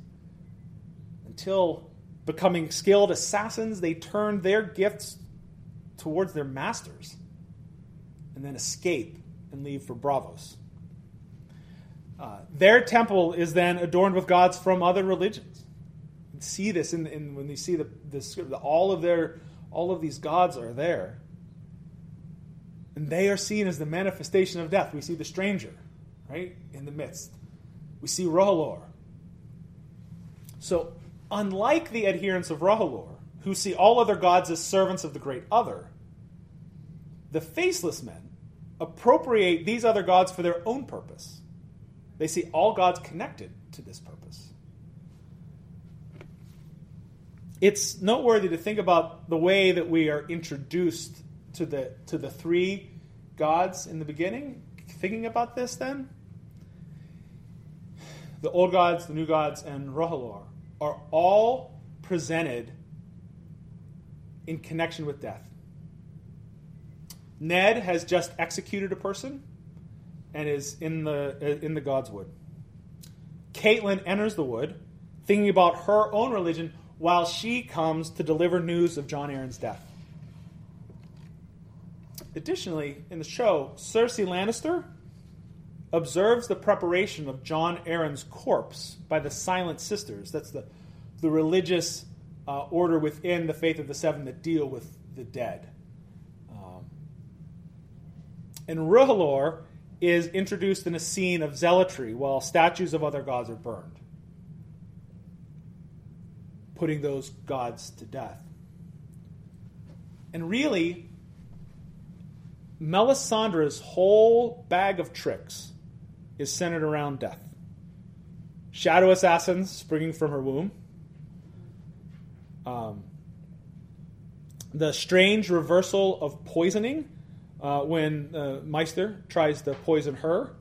[SPEAKER 2] Until becoming skilled assassins, they turn their gifts towards their masters and then escape and leave for Braavos. Uh, their temple is then adorned with gods from other religions. You see this in, in when you see the, the all of their all of these gods are there, and they are seen as the manifestation of death. We see the stranger, right, in the midst. We see R'hllor. So, unlike the adherents of R'hllor, who see all other gods as servants of the great other, the faceless men appropriate these other gods for their own purpose. They see all gods connected to this purpose. It's noteworthy to think about the way that we are introduced to the, to the three gods in the beginning. Thinking about this, then, the old gods, the new gods, and R'hllor are all presented in connection with death. Ned has just executed a person and is in the in the God's wood. Catelyn enters the wood, thinking about her own religion while she comes to deliver news of Jon Arryn's death. Additionally, in the show, Cersei Lannister observes the preparation of Jon Arryn's corpse by the Silent Sisters. That's the, the religious uh, order within the Faith of the Seven that deal with the dead. And R'hllor is introduced in a scene of zealotry while statues of other gods are burned, putting those gods to death. And really, Melisandre's whole bag of tricks is centered around death. Shadow assassins springing from her womb. Um, the strange reversal of poisoning uh, when uh, Maester tries to poison her,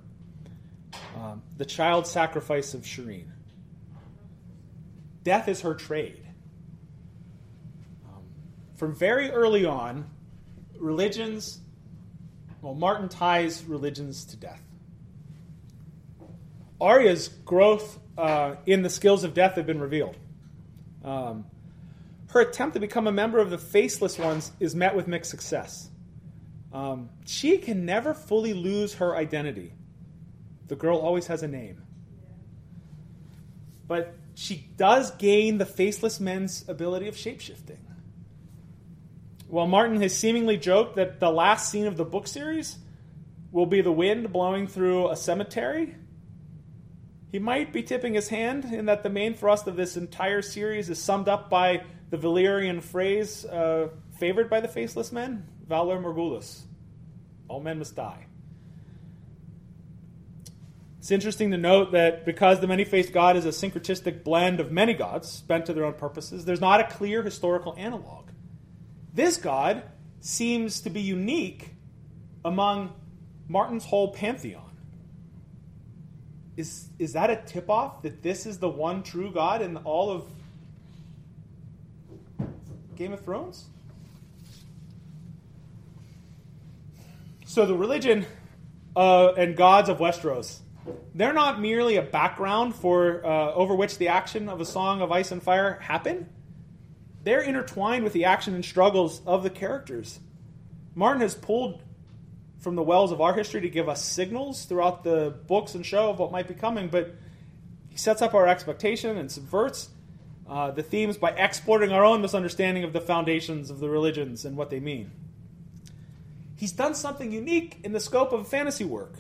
[SPEAKER 2] um, the child sacrifice of Shireen. Death is her trade. Um, from very early on, religions, well, Martin ties religions to death. Arya's growth uh, in the skills of death have been revealed. Um, her attempt to become a member of the Faceless Ones is met with mixed success. Um, she can never fully lose her identity. The girl always has a name. But she does gain the faceless men's ability of shapeshifting. While Martin has seemingly joked that the last scene of the book series will be the wind blowing through a cemetery, he might be tipping his hand in that the main thrust of this entire series is summed up by the Valyrian phrase uh, favored by the faceless men Valar Morghulis. All men must die. It's interesting to note that because the many faced God is a syncretistic blend of many gods bent to their own purposes, there's not a clear historical analog. This God seems to be unique among Martin's whole pantheon. Is, is that a tip off that this is the one true God in all of Game of Thrones? So the religion uh, and gods of Westeros, they're not merely a background for uh, over which the action of a Song of Ice and Fire happen. They're intertwined with the action and struggles of the characters. Martin has pulled from the wells of our history to give us signals throughout the books and show of what might be coming, but he sets up our expectation and subverts uh, the themes by exporting our own misunderstanding of the foundations of the religions and what they mean he's done something unique in the scope of fantasy work.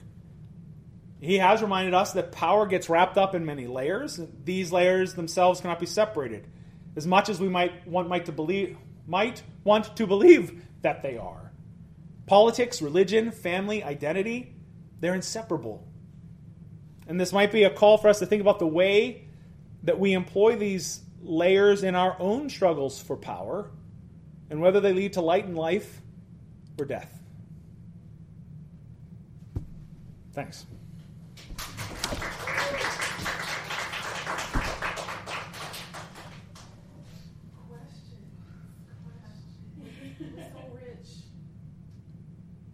[SPEAKER 2] he has reminded us that power gets wrapped up in many layers. These layers themselves cannot be separated, as much as we might want to believe might want to believe that they are. Politics, religion, family, identity, they're inseparable. And this might be a call for us to think about the way that we employ these layers in our own struggles for power and whether they lead to light in life or death. Thanks.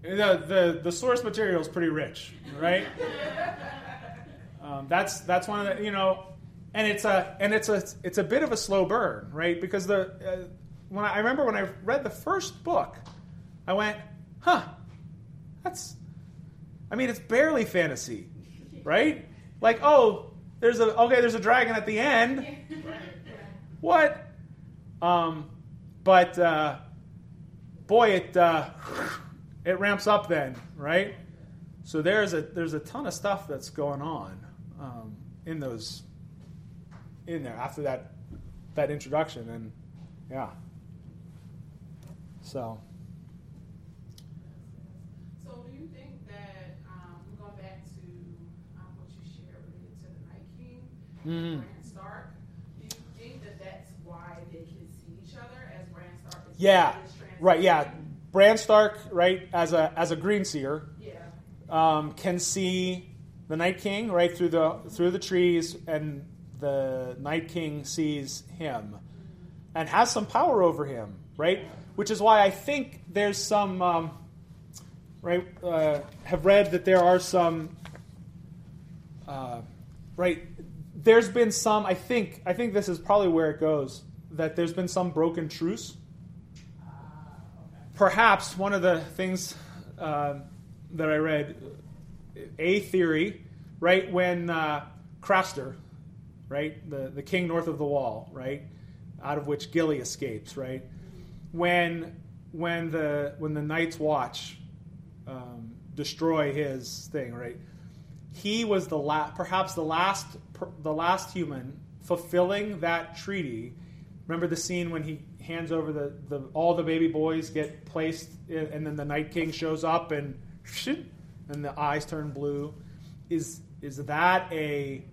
[SPEAKER 2] The, the, the source material is pretty rich, right? um, that's that's one of the you know, and it's a and it's a it's a bit of a slow burn, right? Because the uh, when I, I remember when I read the first book, I went, huh, that's, I mean, it's barely fantasy, right? Like, oh, there's a okay, there's a dragon at the end. What? Um, but uh, boy, it. Uh, it ramps up then, right? So there's a there's a ton of stuff that's going on um, in those in there after that that introduction, and yeah. So.
[SPEAKER 3] So do you think that um, going back to um, what you shared related to the Night King, mm-hmm. Bran Stark? Do you think that that's why they can see each other as Bran Stark? Is
[SPEAKER 2] yeah. Right. Yeah. Bran Stark, right, as a as a green seer,
[SPEAKER 3] yeah.
[SPEAKER 2] um, can see the Night King right through the through the trees, and the Night King sees him, and has some power over him, right? Which is why I think there's some, um, right? Uh, have read that there are some, uh, right? There's been some. I think I think this is probably where it goes. That there's been some broken truce perhaps one of the things uh, that I read, a theory, right, when uh, Craster, right, the, the king north of the wall, right, out of which Gilly escapes, right, when when the when the Night's Watch um, destroy his thing, right, he was the last, perhaps the last, the last human fulfilling that treaty. Remember the scene when he hands over the, the all the baby boys get placed, in, and then the Night King shows up and and the eyes turn blue. Is is that a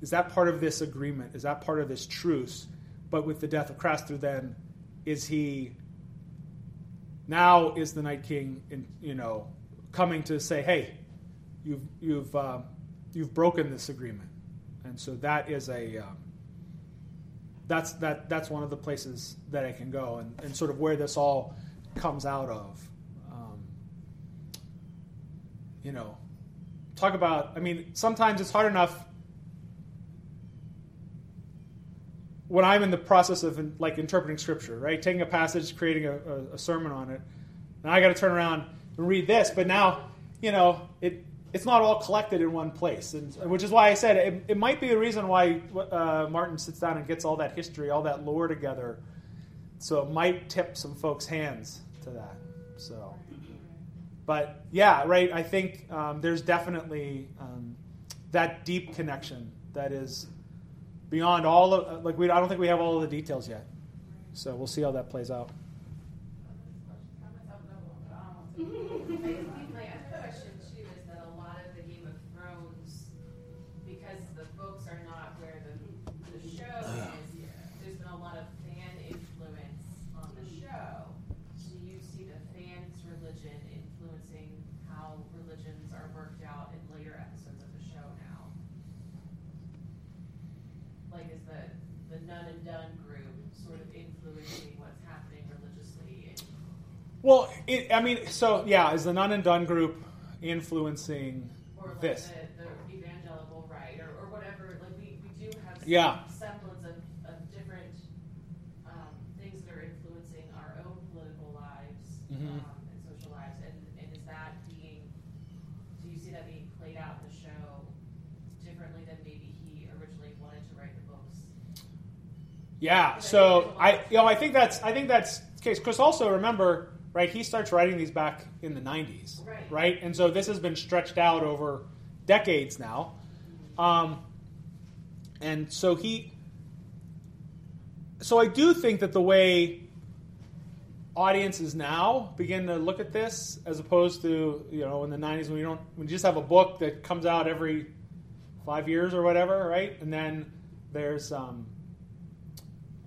[SPEAKER 2] is that part of this agreement? Is that part of this truce? But with the death of Craster, then is he now is the Night King in, you know coming to say, hey, you've you've uh, you've broken this agreement, and so that is a um, that's that that's one of the places that I can go and, and sort of where this all comes out of. Um, you know, talk about. I mean, sometimes it's hard enough when I'm in the process of like interpreting scripture, right? Taking a passage, creating a, a, a sermon on it. Now I got to turn around and read this, but now you know it it's not all collected in one place, and, which is why I said it, it might be a reason why uh, Martin sits down and gets all that history, all that lore together. So it might tip some folks' hands to that. So, but yeah, right. I think um, there's definitely um, that deep connection that is beyond all of like we. I don't think we have all of the details yet. So we'll see how that plays out. Well, it, I mean, so yeah, is the None and Done group influencing
[SPEAKER 3] or like
[SPEAKER 2] this?
[SPEAKER 3] The, the evangelical right, or, or whatever. Like we, we do have some
[SPEAKER 2] yeah.
[SPEAKER 3] semblance of, of different um, things that are influencing our own political lives mm-hmm. um, and social lives. And, and is that being? Do you see that being played out in the show differently than maybe he originally wanted to write the books?
[SPEAKER 2] Yeah. So I, you know, I think that's I think that's the case. Because also remember right? He starts writing these back in the 90s,
[SPEAKER 3] right?
[SPEAKER 2] right? And so this has been stretched out over decades now. Um, and so he, so I do think that the way audiences now begin to look at this, as opposed to you know in the '90s when you don't, when you just have a book that comes out every five years or whatever, right? And then there's um,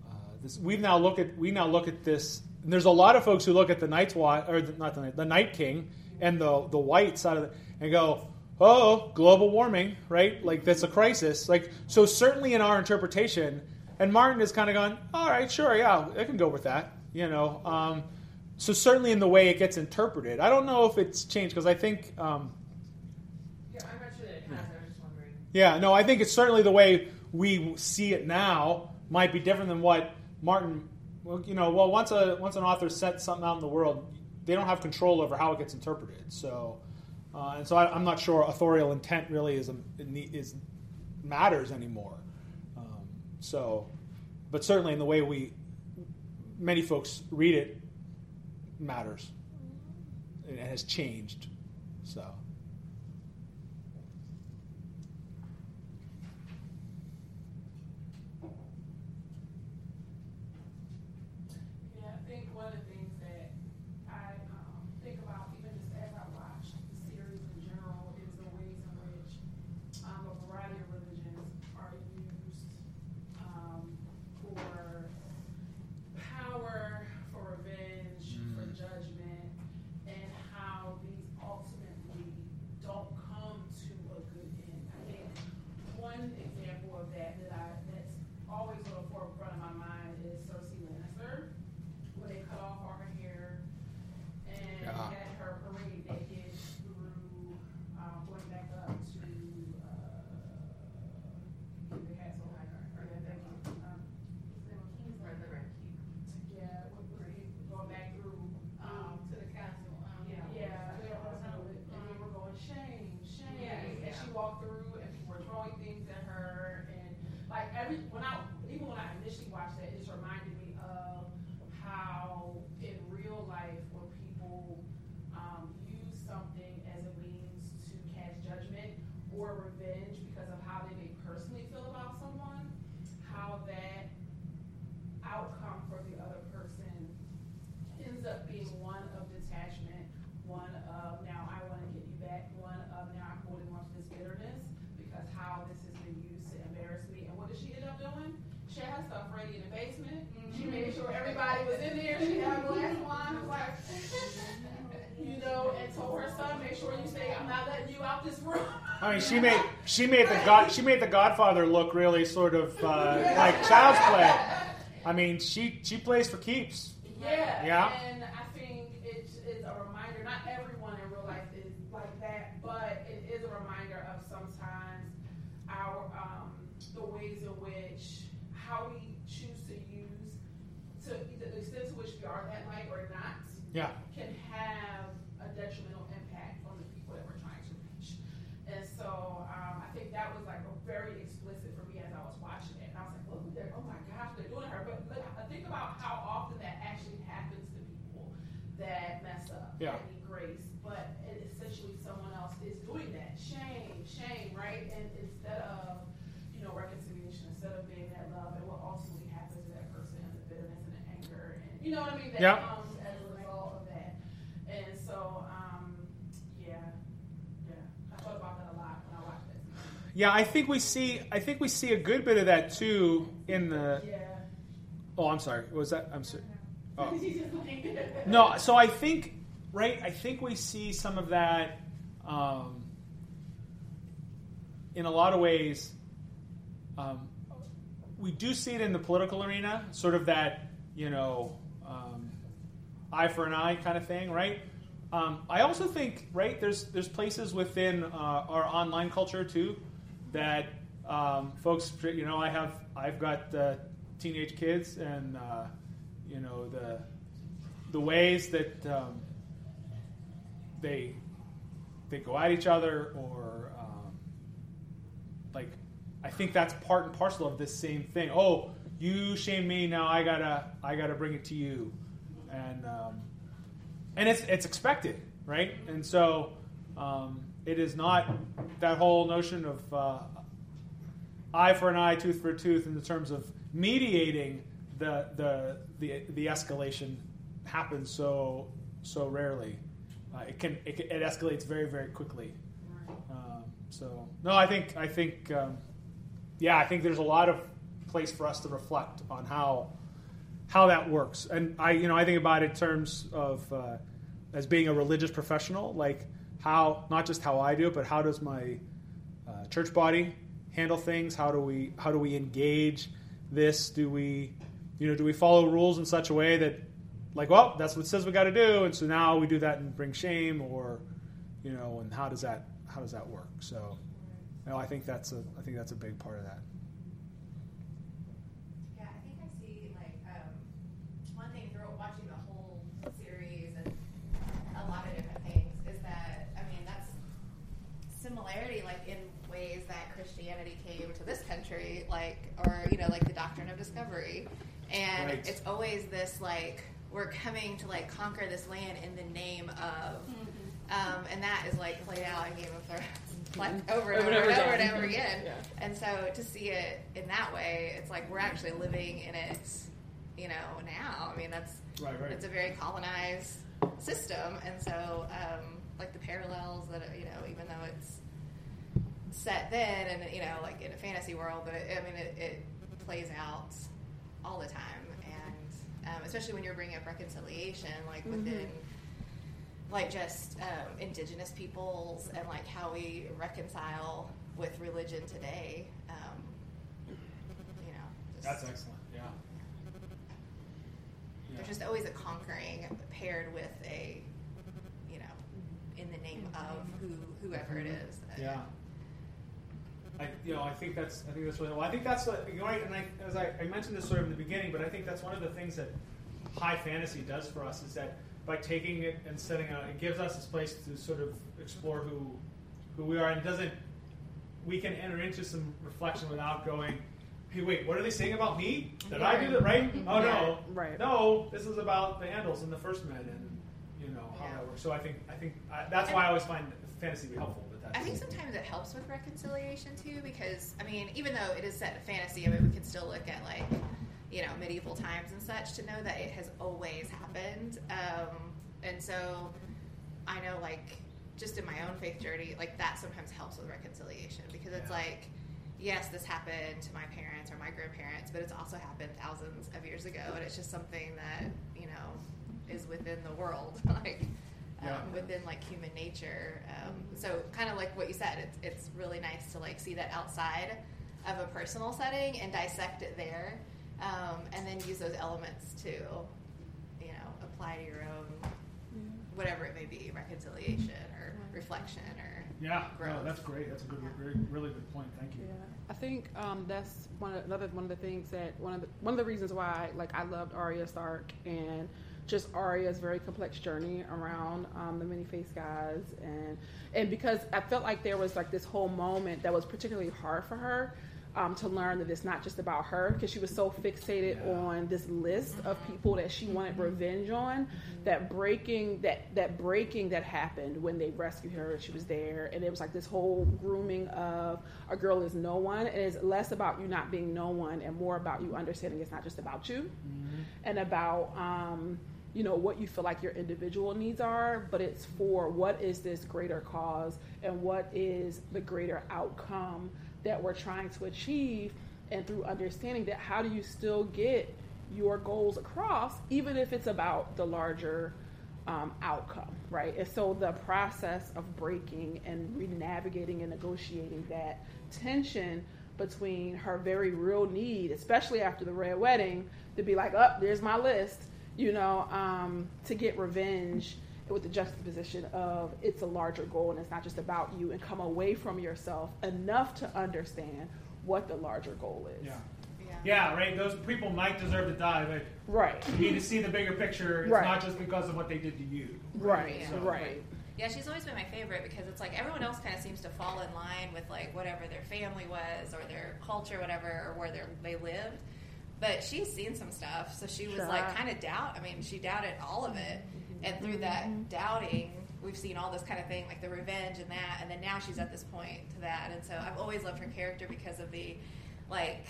[SPEAKER 2] uh, this. We now look at we now look at this. And there's a lot of folks who look at the Night's Watch or the, not the Night, the Night King and the the white side of it and go, oh, global warming, right? Like that's a crisis. Like so, certainly in our interpretation, and Martin is kind of gone, all right, sure, yeah, I can go with that, you know. Um, so certainly in the way it gets interpreted, I don't know if it's changed because I think, um,
[SPEAKER 4] Yeah, I'm not sure that it has. I was just wondering.
[SPEAKER 2] yeah, no, I think it's certainly the way we see it now might be different than what Martin. Well, you know, well, once a once an author sets something out in the world, they don't have control over how it gets interpreted. So. Uh, and so I, I'm not sure authorial intent really is, a, is matters anymore. Um, so, but certainly in the way we many folks read it matters. It has changed. So.
[SPEAKER 5] Yeah, I think one of the things that I um, think about, even just as I watch the series in general, is the ways in which um, a variety of religions are used um, for power, for revenge, for judgment, and how these ultimately don't come to a good end. I think one example of that that I that's always on the forefront of my mind is Cersei Lannister, where they cut off all her hair and
[SPEAKER 2] Yeah.
[SPEAKER 5] had her parade naked through um, going back up to uh, the castle. Or yeah, thank you. Um, what's the name of Kingsland?
[SPEAKER 4] Right, the Red Keep.
[SPEAKER 5] Yeah, what, what, going back through um,
[SPEAKER 4] to the castle. Um,
[SPEAKER 5] yeah, yeah, they were, and they were going shame, shame,
[SPEAKER 4] Yeah,
[SPEAKER 5] and
[SPEAKER 4] yeah.
[SPEAKER 5] she walked through, and people were throwing things at her, and like every when I even when I initially watched that, it just reminded me of how in real life when people um, use something as a means to cast judgment or revenge because of how they may personally feel about someone, how that outcome for the other person ends up being one of detachment, one of now I want to get you back, one of now I'm holding on to this bitterness because how this has been used to embarrass me. And what did she end up doing? She had her stuff ready in the basement. She made sure everybody was in there. She had a glass of wine. Was like, you know, and told her son, make sure you stay. I'm not letting you out this room.
[SPEAKER 2] I mean, she made she made the God she made the Godfather look really sort of uh, like child's play. I mean, she she plays for keeps.
[SPEAKER 5] Yeah.
[SPEAKER 2] Yeah.
[SPEAKER 5] And I think it's, it's a reminder, not everyone in real life is like that, but it is a reminder of sometimes our, um, the ways in which, how we choose to use, to the extent to which we are that light or not,
[SPEAKER 2] Yeah.
[SPEAKER 5] can have a detrimental impact on the people that we're trying to reach. And so um, I think that was like a very explicit for me as I was watching it. And I was like, look, they're, oh my gosh, they're doing to her. But look, think about how often that actually happens to people that mess up,
[SPEAKER 2] Yeah.
[SPEAKER 5] that grace. But essentially someone else is doing that. Shame, shame, right? And instead of, you know, reconciliation, instead of being that love, and what ultimately happens to that person, the bitterness and the anger, and you know what I mean? That
[SPEAKER 2] Yeah.
[SPEAKER 5] comes as a result of that. And so, um, yeah, yeah, I thought about that a lot when I watched that.
[SPEAKER 2] Yeah, I think we see I think we see a good bit of that too in the
[SPEAKER 5] Yeah.
[SPEAKER 2] Oh, I'm sorry. What Was that I'm sorry. Oh.
[SPEAKER 5] He's just like-
[SPEAKER 2] No, so I think right. I think we see some of that um, in a lot of ways. Um, we do see it in the political arena, sort of that you know um, eye for an eye kind of thing, right? Um, I also think right there's there's places within uh, our online culture too that um, folks you know I have I've got teenage kids and uh, you know the the ways that um, they they go at each other or um, like I think that's part and parcel of this same thing. Oh, you shame me now. I gotta I gotta bring it to you, and um, and it's it's expected, right? And so um, it is not that whole notion of uh, eye for an eye, tooth for a tooth, in the terms of mediating the the the, the escalation happens so so rarely. Uh, it can it, it escalates very very quickly. Um, so no, I think I think um, yeah, I think there's a lot of place for us to reflect on how how that works. And I you know I think about it in terms of uh, as being a religious professional, like how not just how I do it, but how does my uh, church body handle things? How do we how do we engage this? Do we you know do we follow rules in such a way that like well that's what it says we got to do, and so now we do that and bring shame, or you know, and how does that how does that work? So, I think that's a I think that's a big part of that.
[SPEAKER 6] Yeah, I think I see like um, one thing through watching the whole series and a lot of different things is that I mean that's similarity like in ways that Christianity came to this country, like or you know like the doctrine of discovery, and
[SPEAKER 2] Right.
[SPEAKER 6] it's always this like we're coming to like conquer this land in the name of, um, and that is like played out in Game of Thrones. Like over and over, and over, and over again,
[SPEAKER 5] Yeah.
[SPEAKER 6] and so to see it in that way, it's like we're actually living in it, you know, now. I mean, that's
[SPEAKER 2] Right, right.
[SPEAKER 6] it's a very colonized system, and so um, like the parallels that you know, even though it's set then, and you know, like in a fantasy world, but it, I mean, it, it plays out all the time, and um, especially when you're bringing up reconciliation, like within like just um, indigenous peoples and like how we reconcile with religion today. Um, you know, just,
[SPEAKER 2] That's excellent. Yeah. Yeah.
[SPEAKER 6] there's just always a conquering paired with a, you know, in the name of who whoever it is.
[SPEAKER 2] Yeah. I, you know, I think that's, I think that's really well. I think that's what, you know, and I, as I, I mentioned this sort of in the beginning, but I think that's one of the things that high fantasy does for us is that by taking it and setting out, it gives us this place to sort of explore who, who we are, and doesn't. We can enter into some reflection without going, "Hey, wait, what are they saying about me? Did I do that right? Oh no,
[SPEAKER 5] Right.
[SPEAKER 2] no, this is about the Andals and the first men, and you know how
[SPEAKER 6] Yeah.
[SPEAKER 2] that works." So I think, I think I, that's why I always find fantasy to be helpful.
[SPEAKER 6] I think sometimes it helps with reconciliation too, because I mean, even though it is set in fantasy, I mean, we can still look at like, you know, medieval times and such to know that it has always happened. Um, and so, I know like just in my own faith journey, like that sometimes helps with reconciliation because it's
[SPEAKER 2] Yeah.
[SPEAKER 6] like, yes, this happened to my parents or my grandparents, but it's also happened thousands of years ago, and it's just something that you know is within the world, like um,
[SPEAKER 2] Yeah.
[SPEAKER 6] within like human nature. Um, so kind of like what you said, it's it's really nice to like see that outside of a personal setting and dissect it there, um, and then use those elements to, you know, apply to your own whatever it may be, reconciliation or reflection or
[SPEAKER 2] Yeah, no, that's great. That's a good, very, really good point. Thank you.
[SPEAKER 5] Yeah, I think um, that's one of, another one of the things that one of the one of the reasons why like I loved Arya Stark and just Arya's very complex journey around um, the many faced guys and and because I felt like there was like this whole moment that was particularly hard for her. Um, to learn that it's not just about her because she was so fixated
[SPEAKER 2] Yeah.
[SPEAKER 5] on this list of people that she wanted revenge on that breaking that that breaking that happened when they rescued her she was there and it was like this whole grooming of a girl is no one and it's less about you not being no one and more about you understanding it's not just about you and about um, you know what you feel like your individual needs are but it's for what is this greater cause and what is the greater outcome that we're trying to achieve. And through understanding that how do you still get your goals across even if it's about the larger um, outcome right? And so the process of breaking and re-navigating and negotiating that tension between her very real need especially after the red wedding to be like up there's my list you know um, to get revenge with the juxtaposition of it's a larger goal and it's not just about you and come away from yourself enough to understand what the larger goal is
[SPEAKER 2] Yeah.
[SPEAKER 6] yeah.
[SPEAKER 2] Yeah, right. Those people might deserve to die, but
[SPEAKER 5] right
[SPEAKER 2] you need to see the bigger picture. It's
[SPEAKER 5] Right.
[SPEAKER 2] not just because of what they did to you.
[SPEAKER 5] right
[SPEAKER 6] Yeah.
[SPEAKER 5] right
[SPEAKER 6] Yeah, she's always been my favorite because it's like everyone else kind of seems to fall in line with like whatever their family was or their culture, whatever, or where they're- they lived. But she's seen some stuff, so she was
[SPEAKER 5] Sure.
[SPEAKER 6] like kind of doubt. I mean, she doubted all of it, and through mm-hmm. that doubting, we've seen all this kind of thing, like the revenge and that, and then now she's at this point to that, and so I've always loved her character because of the, like,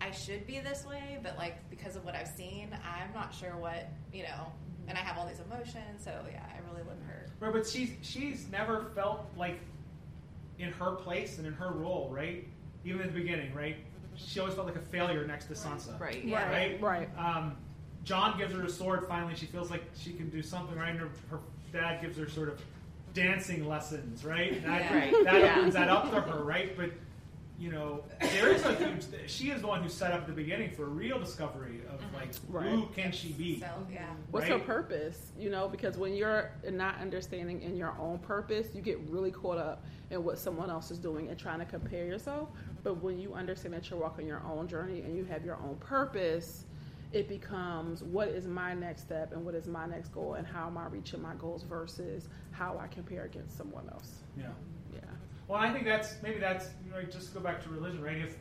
[SPEAKER 6] I should be this way, but like because of what I've seen, I'm not sure what you know, and I have all these emotions, so yeah, I really love her.
[SPEAKER 2] Right, but she's she's never felt like in her place and in her role, right? Even at the beginning, right? She always felt like a failure next to Sansa.
[SPEAKER 4] Right.
[SPEAKER 6] Yeah.
[SPEAKER 2] Right.
[SPEAKER 5] Right.
[SPEAKER 2] Um, Jon gives her a sword. Finally, she feels like she can do something. Right. And her, her dad gives her sort of dancing lessons. Right. And that,
[SPEAKER 6] Yeah.
[SPEAKER 4] Right.
[SPEAKER 2] that
[SPEAKER 4] Yeah.
[SPEAKER 2] opens that up to her. Right. But you know, there is a huge. She is the one who set up at the beginning for a real discovery of like
[SPEAKER 5] Right.
[SPEAKER 2] who can she be.
[SPEAKER 6] So yeah,
[SPEAKER 5] What's
[SPEAKER 2] right?
[SPEAKER 5] her purpose? You know, because when you're not understanding in your own purpose, you get really caught up in what someone else is doing and trying to compare yourself. But when you understand that you're walking your own journey and you have your own purpose, it becomes what is my next step and what is my next goal and how am I reaching my goals versus how I compare against someone else.
[SPEAKER 2] Yeah.
[SPEAKER 5] Yeah.
[SPEAKER 2] Well, I think that's maybe that's you know, just go back to religion, right? If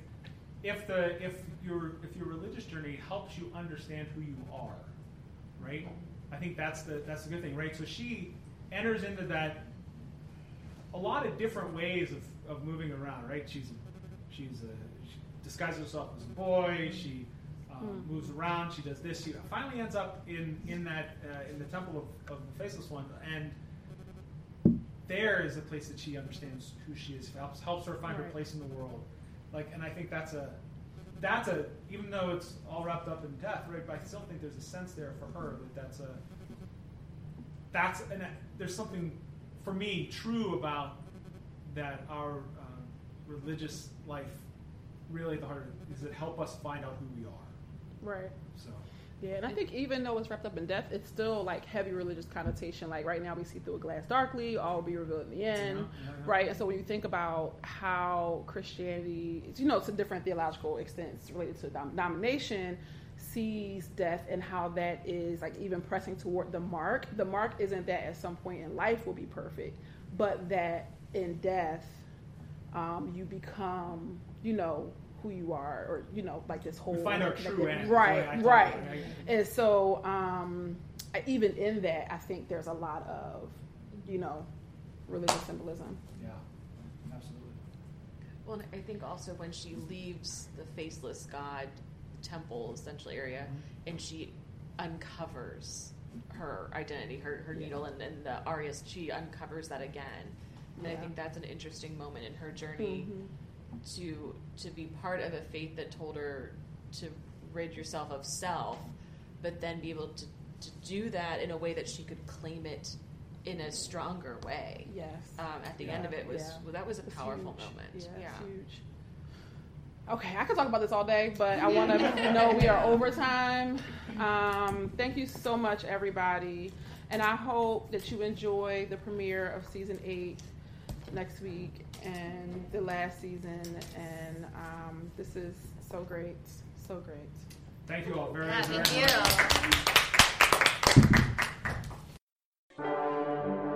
[SPEAKER 2] if the if your if your religious journey helps you understand who you are, right? I think that's the that's the good thing, right? So she enters into that a lot of different ways of, of moving around, right? She's she's a, she disguises herself as a boy. She um, moves around. She does this. She finally ends up in in that uh, in the temple of, of the faceless one, and there is a place that she understands who she is. Helps helps her find her place in the world. Like, and I think that's a that's a even though it's all wrapped up in death, right? But I still think there's a sense there for her that that's a that's and there's something for me true about that our um, religious life really at the heart of it is it help us find out who we are.
[SPEAKER 5] Right.
[SPEAKER 2] So
[SPEAKER 5] Yeah, and I think even though it's wrapped up in death, it's still like heavy religious connotation. Like right now, we see through a glass darkly, all will be revealed in the end,
[SPEAKER 2] Yeah, yeah, yeah.
[SPEAKER 5] right? And so when you think about how Christianity, you know, to different theological extents related to dom- domination, sees death and how that is like even pressing toward the mark. The mark isn't that at some point in life will be perfect, but that in death, um, you become, you know, who you are, or you know, like this whole
[SPEAKER 2] we find our true end.
[SPEAKER 5] right,
[SPEAKER 2] That's the way I talk
[SPEAKER 5] right. And so, um, even in that, I think there's a lot of, you know, religious symbolism.
[SPEAKER 2] Yeah, absolutely.
[SPEAKER 4] Well, I think also when she leaves the faceless god temple essentially area, and she uncovers her identity, her, her
[SPEAKER 5] Yeah.
[SPEAKER 4] needle, and, and the Arias, she uncovers that again. And I think that's an interesting moment in her journey
[SPEAKER 5] Mhm.
[SPEAKER 4] to to be part of a faith that told her to rid yourself of self, but then be able to, to do that in a way that she could claim it in a stronger way.
[SPEAKER 5] Yes.
[SPEAKER 4] Um, at the end of it was
[SPEAKER 5] Yeah.
[SPEAKER 4] well, that was a powerful
[SPEAKER 5] huge.
[SPEAKER 4] moment.
[SPEAKER 5] Yeah,
[SPEAKER 4] Yeah.
[SPEAKER 5] huge. Okay, I could talk about this all day, but I want to know we are over time. Um, thank you so much, everybody. And I hope that you enjoy the premiere of season eight next week and the last season. And um, this is so great. So great.
[SPEAKER 2] Thank you all very,
[SPEAKER 6] yeah,
[SPEAKER 2] very much.
[SPEAKER 6] Thank you.